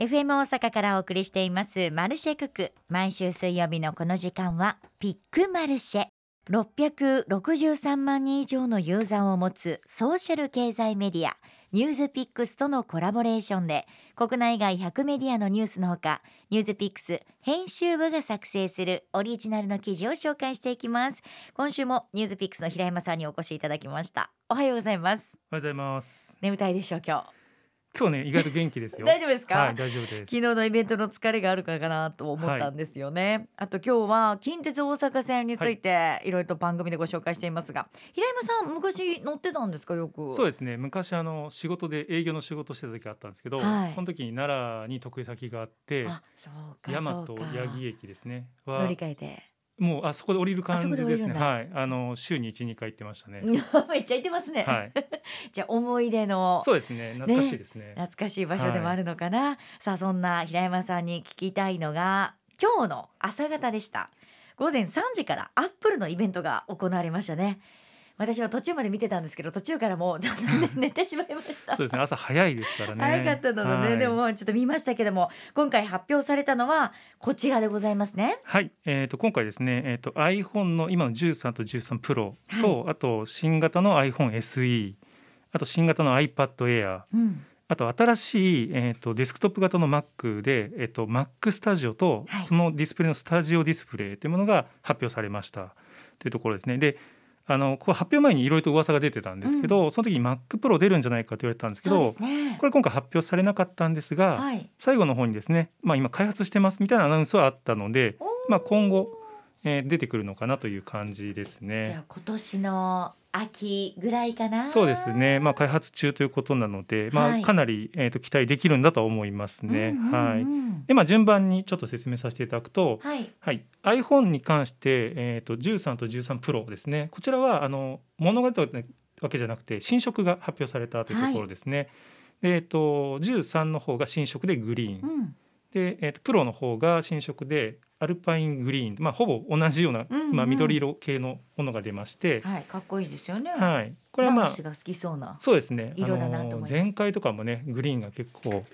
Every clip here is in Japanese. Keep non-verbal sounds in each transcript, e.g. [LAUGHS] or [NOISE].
FM 大阪からお送りしていますマルシェクク毎週水曜日のこの時間はピックマルシェ。663万人以上のユーザーを持つソーシャル経済メディアニュースピックスとのコラボレーションで国内外100メディアのニュースのほかニュースピックス編集部が作成するオリジナルの記事を紹介していきます。今週もニュースピックスの平山さんにお越しいただきました。おはようございます。おはようございます。眠たいでしょう今今日ね意外と元気です日よ。[LAUGHS] 大丈夫ですか、はい大丈夫です。昨日のイベントの疲れがあるからかなと思ったんですよね、あと今日は近鉄大阪線についてい。ろいろと番組でご紹介していますが、平山さん昔乗ってたんですか？よく。そうですね。昔あの仕事で営業の仕事してた時があったんですけど、はい。その時に奈良に得意先があって大和八木駅ですね。乗はり換えてもうあそこで降りる感じですね。はい。あの週に一二回行ってましたね。[LAUGHS] めっちゃ行ってますね、はい。[LAUGHS] じゃあ思い出の。そうですね。懐かしいですね。懐かしい場所でもあるのかな、さあそんな平山さんに聞きたいのが今日の朝方でした。午前3時からアップルのイベントが行われましたね私は途中まで見てたんですけど途中からもう [LAUGHS] 寝寝てしまいました。そうですね朝早いですからね。早かったのでね、はい。でもまあちょっと見ましたけども今回発表されたのはこちらでございますね。はい、えー、と今回ですね、えー、と iPhone の今の13と13 Pro と、あと新型の iPhone SE あと新型の iPad Air うん。あと新しい、えー、とデスクトップ型の Mac で、えー、と Mac Studio とはい。そのディスプレイのスタジオディスプレイというものが発表されました。というところですね。であのこれ発表前にいろいろと噂が出てたんですけど、その時に Mac Pro 出るんじゃないかと言われてたんですけどね。これ今回発表されなかったんですが、はい。最後の方にですね、まあ、今開発してますみたいなアナウンスはあったので、まあ、今後、えー出てくるのかなという感じですじゃね。あ今年の秋ぐらいかな。そうですね、まあ、開発中ということなので、まあ、はい。かなり、えー、と期待できるんだと思いますね。うんうんうんはい。でまあ、順番にちょっと説明させていただくと、はい。はい、iPhone に関して、えー、と13と13 Pro ですね。こちらはあの物語のわけじゃなくて新色が発表されたというところですね。でえー、と13の方が新色でグリーン、うんで、えー、とプロの方が新色でアルパイングリーン、まあ、ほぼ同じような、うんうんまあ、緑色系のものが出まして、はいかっこいいですよね。はい、これはまあ好きそうな。そうですね。色だなと思います。前回とかもねグリーンが結構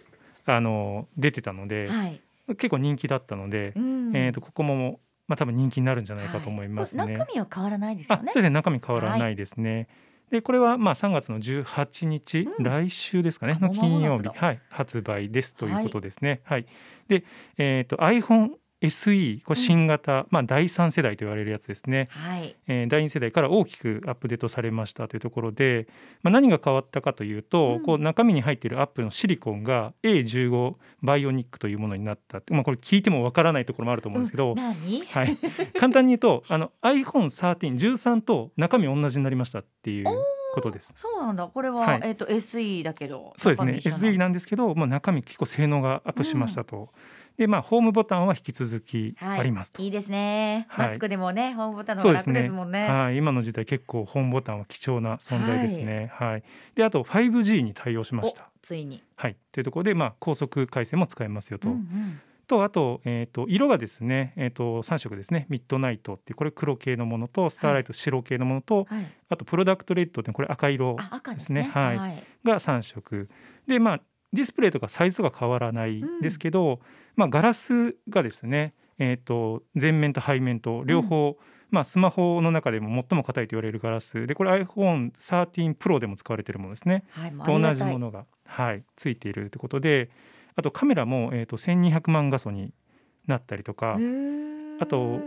あの出てたので、はい、結構人気だったので、うん。えー、とここも、まあ、多分人気になるんじゃないかと思いますね。はい中身は変わらないですよね。あそうですね。中身変わらないですね。でこれはまあ3月の18日、うん。来週ですかねあの金曜日。はい発売ですということですね。はい、で、えっ、と iPhone SE これ新型、まあ第三世代と言われるやつですね。はい。えー第2世代から大きくアップデートされましたというところで、まあ、何が変わったかというと、うん。こう中身に入っているアップルのシリコンが A15 バイオニックというものになったって、まあ、これ聞いてもわからないところもあると思うんですけど、うん。何？はい、簡単に言うと [LAUGHS] あの iPhone1313 と中身同じになりましたっていうことです。そうなんだ。これは、はい。えっ、と SE だけどそうですね。SE なんですけど、まあ、中身結構性能がアップしましたと。でまあホームボタンは引き続きはい。ありますと。いいですね、はい。マスクでもねホームボタンの方が楽ですもんね。はい、今の時代結構ホームボタンは貴重な存在ですね。はい、であと 5G に対応しました。おついに、はい、というところで、まあ、高速回線も使えますよと。うんうん。とあと,、えー、と色がですね、えー、と3色ですね。ミッドナイトっていうこれ黒系のものとスターライト白系のものと、はい、あとプロダクトレッドってこれ赤色ですね。ね。はい。はい、が3色。でまあディスプレイとかサイズとか変わらないですけど、まあ、ガラスがですね、えー、と前面と背面と両方、まあ、スマホの中でも最も硬いと言われるガラス。でこれ iPhone13 Pro でも使われているものですね。はい、と同じものが、はい、ついているということであとカメラも、えー、と1200万画素になったりとかあと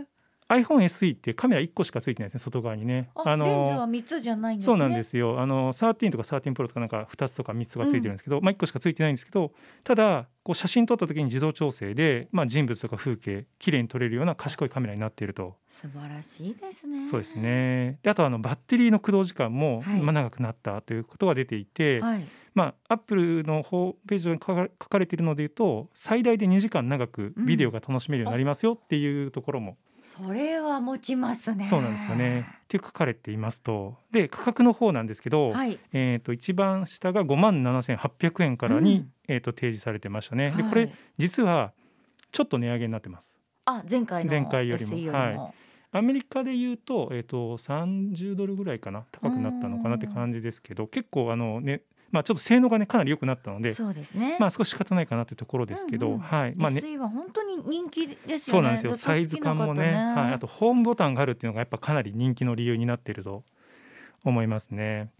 iPhone SE ってカメラ1個しかついてないですね外側にね。あレンズは三つじゃないんですね。そうなんですよ。あの13とか13 Pro とかなんか2つとか3つがついてるんですけど、まあ1個しかついてないんですけどただこう写真撮った時に自動調整で、まあ、人物とか風景綺麗に撮れるような賢いカメラになっていると。素晴らしいですね。そうですね。であとあのバッテリーの駆動時間も、はい。まあ、長くなったということが出ていて、はい。まあ、アップルのホームページに書か書かれているので言うと最大で2時間長くビデオが楽しめるようになりますよっていうところも、それは持ちますね。そうなんですよね。って書かれていますと。で価格の方なんですけど、はい。えー、と一番下が5万7800円からに、うん。えー、と提示されてましたね。ではい。これ実はちょっと値上げになってます。あ前回の前回よりも。SE はい。もアメリカで言うと,、えー、と30ドルぐらいかな高くなったのかなって感じですけど結構あの、ね、まあ、ちょっと性能がねかなり良くなったのでそうですね。まあ少し仕方ないかなというところですけど、うんうん。はい。まあね。SE は本当に人気ですよね。そうなんですよ。サイズ感もねはい、あとホームボタンがあるっていうのがやっぱかなり人気の理由になっていると思いますね。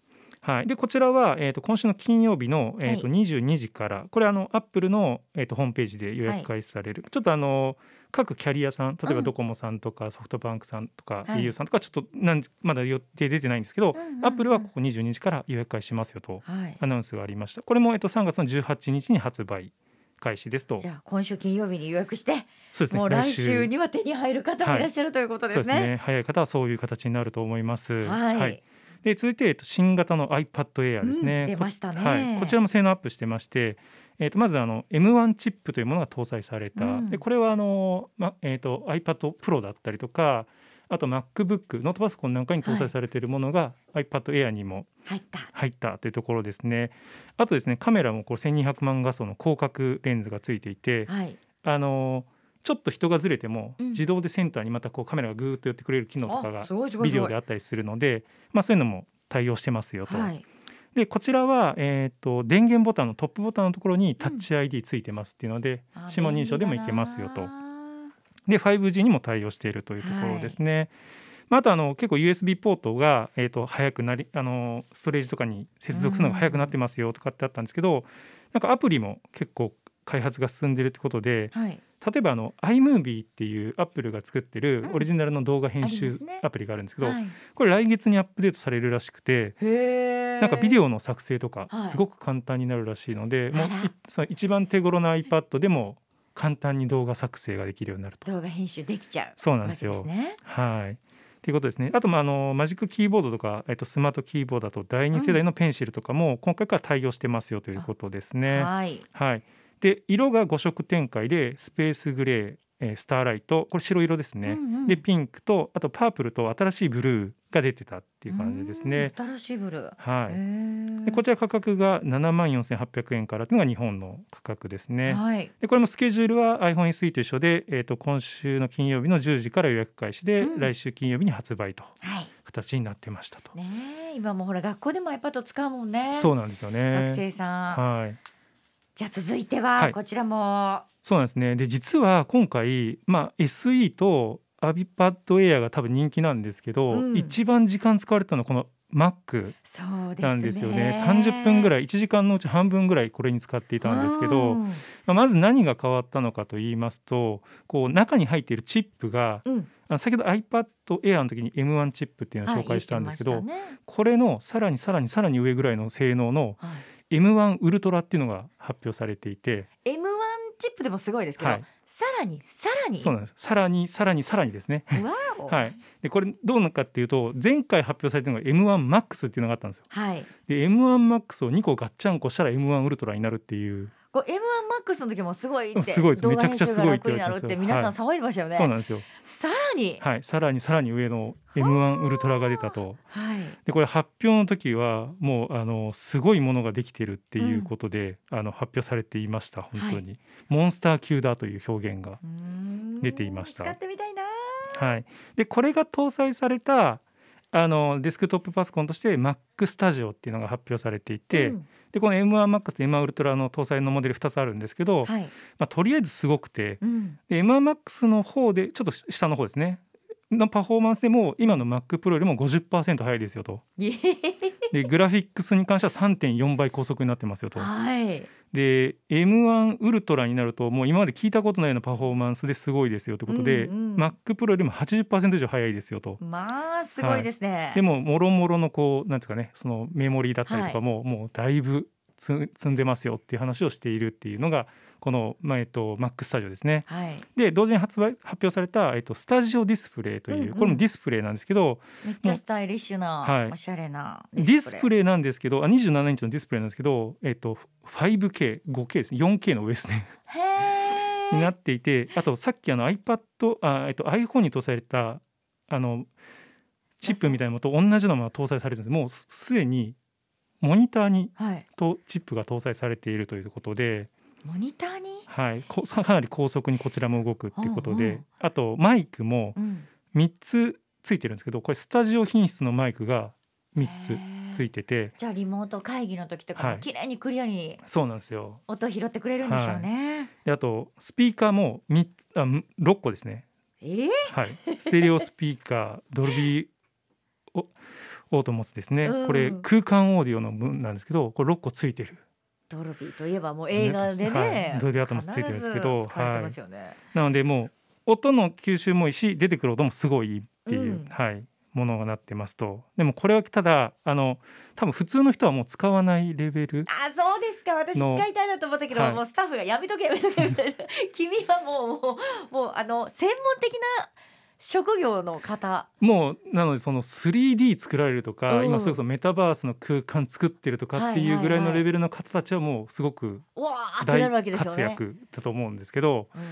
はい、でこちらは、えー、と今週の金曜日の、えーとは22時から。これあのアップルの、えー、とホームページで予約開始される、ちょっとあの各キャリアさん例えうん。ばドコモさんとかソフトバンクさんとかはい。au さんとかちょっとなんまだ予定出てないんですけど、アップルはここ22時から予約開始しますよとはい。アナウンスがありました。これも、えー、と3月の18日に発売開始ですと。じゃあ今週金曜日に予約して、そうですね。もう来週には手に入る方もいらっしゃるということですね。そうですね。早い方はそういう形になると思います。はい。で続いて、えっと、新型の iPad Air ですね。うん出ましたね。こはい、こちらも性能アップしてまして、えっと、まずあの M1 チップというものが搭載された、うんでこれはあの、まえっと、iPad Pro だったりとかあと MacBook ノートパソコンなんかに搭載されているものが iPad Air にも入った。入ったというところですね。あとですねカメラもこれ1200万画素の広角レンズがついていて、はい。あのちょっと人がずれてもうん自動でセンターにまたこうカメラがぐーっと寄ってくれる機能とかあがビデオであったりするので、まあ、そういうのも対応してますよと。はい。でこちらは、えー、と電源ボタンのトップボタンのところにタッチ ID ついてますっていうので、あ指紋認証でもいけますよとで 5G にも対応しているというところですね。まあ、あとあの結構 USB ポートが、えー、と早くなりあのストレージとかに接続するのが早くなってますよとかってあったんですけど、なんかアプリも結構開発が進んでいるってことではい。例えばあの iMovie っていうアップルが作ってるうんオリジナルの動画編あ集アプリがあるんですけど、はい。これ来月にアップデートされるらしくて。なんかビデオの作成とかはいすごく簡単になるらしいので、もうあらいその一番手頃な iPad でも簡単に動画作成ができるようになると。動画編集できちゃう。そうなんですよ。ね。はいということですね。あとまああのマジックキーボードとか、えっと、スマートキーボードだと第二世代のペンシルとかも今回から対応してますよということですね。はい。はい、で色が5色展開でスペースグレー、えースターライトこれ白色ですね。うんうんでピンクとあとパープルと新しいブルーが出てたっていう感じですね。うん新しいブルー。はい、いでこちら価格が7万4800円からというのが日本の価格ですね。はい。でこれもスケジュールは iPhone SE と一緒で、えー、と今週の金曜日の10時から予約開始で、うん来週金曜日に発売とはい。形になってましたと。ねえ今もうほら学校でも iPad 使うもんね。そうなんですよね。学生さん。はいじゃあ続いてははいこちらも。そうなんですね。で実は今回、まあ、SE と iPad Air が多分人気なんですけど、うん一番時間使われたのはこの Mac。なんですよね。30分ぐらい1時間のうち半分ぐらいこれに使っていたんですけど、うんまあ、まず何が変わったのかと言いますとこう中に入っているチップがうん、あの先ほど iPad Air の時に M1 チップっていうのを紹介したんですけど、はい言ってましこれのさらにさらにさらに上ぐらいの性能のたねはい M1 ウルトラっていうのが発表されていて、M1 チップでもすごいですけど、はい。さらにさらに？そうなんです。さらにさらにさらにですね。はい、でこれどうなのかっていうと前回発表されたのが M1MAX っていうのがあったんですよ。はい。で M1MAX を2個ガッチャンコしたら M1 ウルトラになるっていう、こう M1 マックスの時もすごいってすごいめちゃくちゃすごいって楽になるって皆さん騒いでましたよね、そうなんですよ。さらに。はい、さらにさらに上の M1 ウルトラが出たと。はい。でこれ発表の時はもうあのすごいものができてるっていうことで、あの発表されていました本当に、モンスター級だという表現が。出ていました。使ってみたいなはい、でこれが搭載されたあのデスクトップパソコンとして Mac Studio っていうのが発表されていて、うん。でこの M1MAX と M1 ウルトラの搭載のモデル2つあるんですけど、はい、まあ、とりあえずすごくてうん、で M1MAX の方でちょっと下の方ですね。のパフォーマンスでも今の Mac Pro よりも50%速いですよと [LAUGHS] でグラフィックスに関しては3.4倍高速になってますよと。はい。で M1 ウルトラになるともう今まで聞いたことないようなパフォーマンスですごいですよということで、うんうん Mac Pro よりも80%以上速いですよと。まあすごいですね、でももろもろのこうなんですかねそのメモリーだったりとかも、もうだいぶつ積んでますよっていう話をしているっていうのがこの、まあえっと、Mac スタジオですね。はい。で同時に発売発表された、えっと、スタジオディスプレイという、うんうん。これもディスプレイなんですけどめっちゃスタイリッシュな、はい。おしゃれなディスプレイ。なんですけどあ27インチのディスプレイなんですけど、えっと、5K5K ですね。4K の OS ね。へえになっていてあとさっきあの iPad あ、えっと、iPhone に搭載されたあのチップみたいなのと同じようなものが搭載されてるんです。もうすすでにモニターにはい。とチップが搭載されているということで、モニターに、はい、こ [LAUGHS] かなり高速にこちらも動くっていうことで、うんうん。あとマイクもうん、3つついてるんですけどこれスタジオ品質のマイクが3つへついてて。じゃあリモート会議の時とか綺麗にクリアにそうなんですよ。音拾ってくれるんでしょうね。であとスピーカーもみあ6個ですね。えー、はい。ステレオスピーカードルビーオオートモスですね、うん。これ空間オーディオの分なんですけどこれ6個ついてるドルビーといえばもう映画でね、はい。ドルビーアトモスついてるんですけど必ず使われてますよね。なのでもう音の吸収もいいし出てくる音もすごいいいっていう、うん。はいものがなってますと。でもこれはただあの多分普通の人はもう使わないレベルあそうですか。私の使いたいなと思ったけど、はい。もうスタッフがやめとけやめとけ。みたいな君はもうもうもうあの専門的な職業の方。もうなのでその 3D 作られるとか、うん。今それこそメタバースの空間作ってるとかっていうぐらいのレベルの方たちはもうすごく大。活躍だと思うんですけど、うん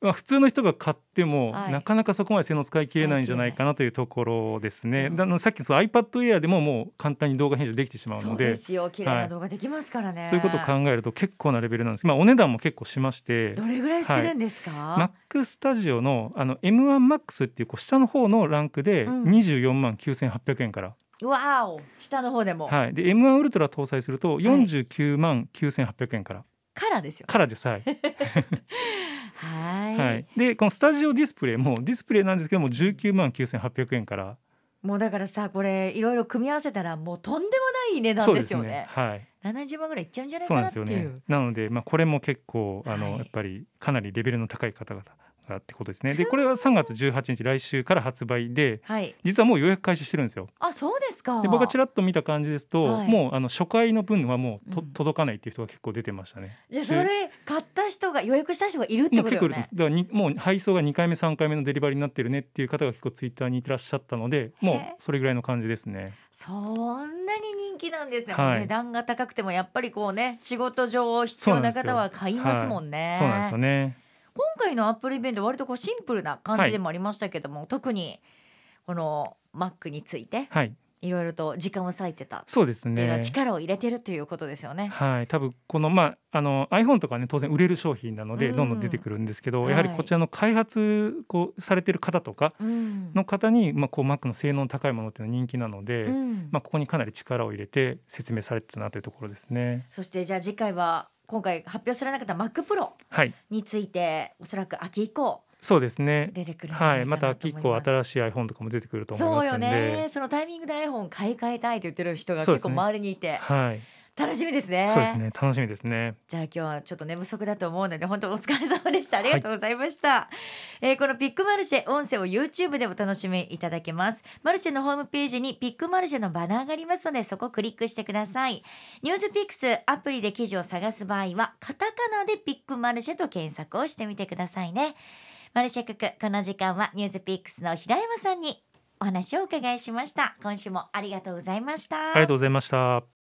まあ、普通の人が買っても、はい。なかなかそこまで性能使い切れないんじゃないかなというところですね。うん。さっきその iPad Air でももう簡単に動画編集できてしまうそうのでですよ。綺麗な動画できますからね、そういうことを考えると結構なレベルなんです。まあお値段も結構しましてどれぐらいするんですか、Mac Studio のあの M1Max っていうこう下の方のランクでうん。24万9800円から、わーお。下の方でも、はい、で M1 Ultra 搭載すると49万9800円から、からですよ。からです。はい、[LAUGHS] はい。はい、でこのスタジオディスプレイもディスプレイなんですけども19万9800円から。もうだからさこれいろいろ組み合わせたらもうとんでもない値段ですすね。でよね。はい。70万ぐらいいっちゃうんじゃないそうかなんですよなっていうね。なので、まあ、これも結構あの、はい。やっぱりかなりレベルの高い方々がってことですね。でこれは3月18日来週から発売ではい。実はもう予約開始してるんですよ。あそうですか。で僕がちらっと見た感じですと、はい。もうあの初回の分はもうと、うん届かないっていう人が結構出てましたね。じゃあそれ買った人が予約した人がいるってもうことよね。結構出てます。だからにもう配送が2回目3回目のデリバリーになってるねっていう方が結構ツイッターにいらっしゃったのでもうそれぐらいの感じですね。そんなに人気なんですね、はいもう値段が高くてもやっぱりこうね仕事上必要な方は買いますもんね。そうなんですよね今回のアップルイベント割とこうシンプルな感じでもありましたけども、特にこの Mac についてはい。いろいろと時間を割いてた。っそうですていうのはね力を入れてるということですよね。はい、多分このまああの iPhone とかね当然売れる商品なのでうん。どんどん出てくるんですけど、はい。やはりこちらの開発こうされてる方とかうん。の方にまあこう Mac の性能の高いものっていうのは人気なので、うん。まあここにかなり力を入れて説明されてたなというところですね。そしてじゃあ次回は今回発表されなかった Mac Pro はい、についておそらく秋以降そうですね。出てくるはい。また。秋以降新しい iPhone とかも出てくると思いそうよますので、ね。そのタイミングで iPhone 買い替えたいと言ってる人が結構周りにいて、はい、楽しみですね。そうですね、楽しみですね。じゃあ今日はちょっと寝不足だと思うので本当お疲れ様でした。ありがとうござい。ました、えーこのピックマルシェ音声を YouTube でお楽しみいただけます。マルシェのホームページにピックマルシェのバナーがありますのでそこをクリックしてください。ニュースピックスアプリで記事を探す場合はカタカナでピックマルシェと検索をしてみてくださいね。マルシェククこの時間はニュースピックスの平山さんにお話をお伺いしました。今週もありがとうございました。ありがとうございました。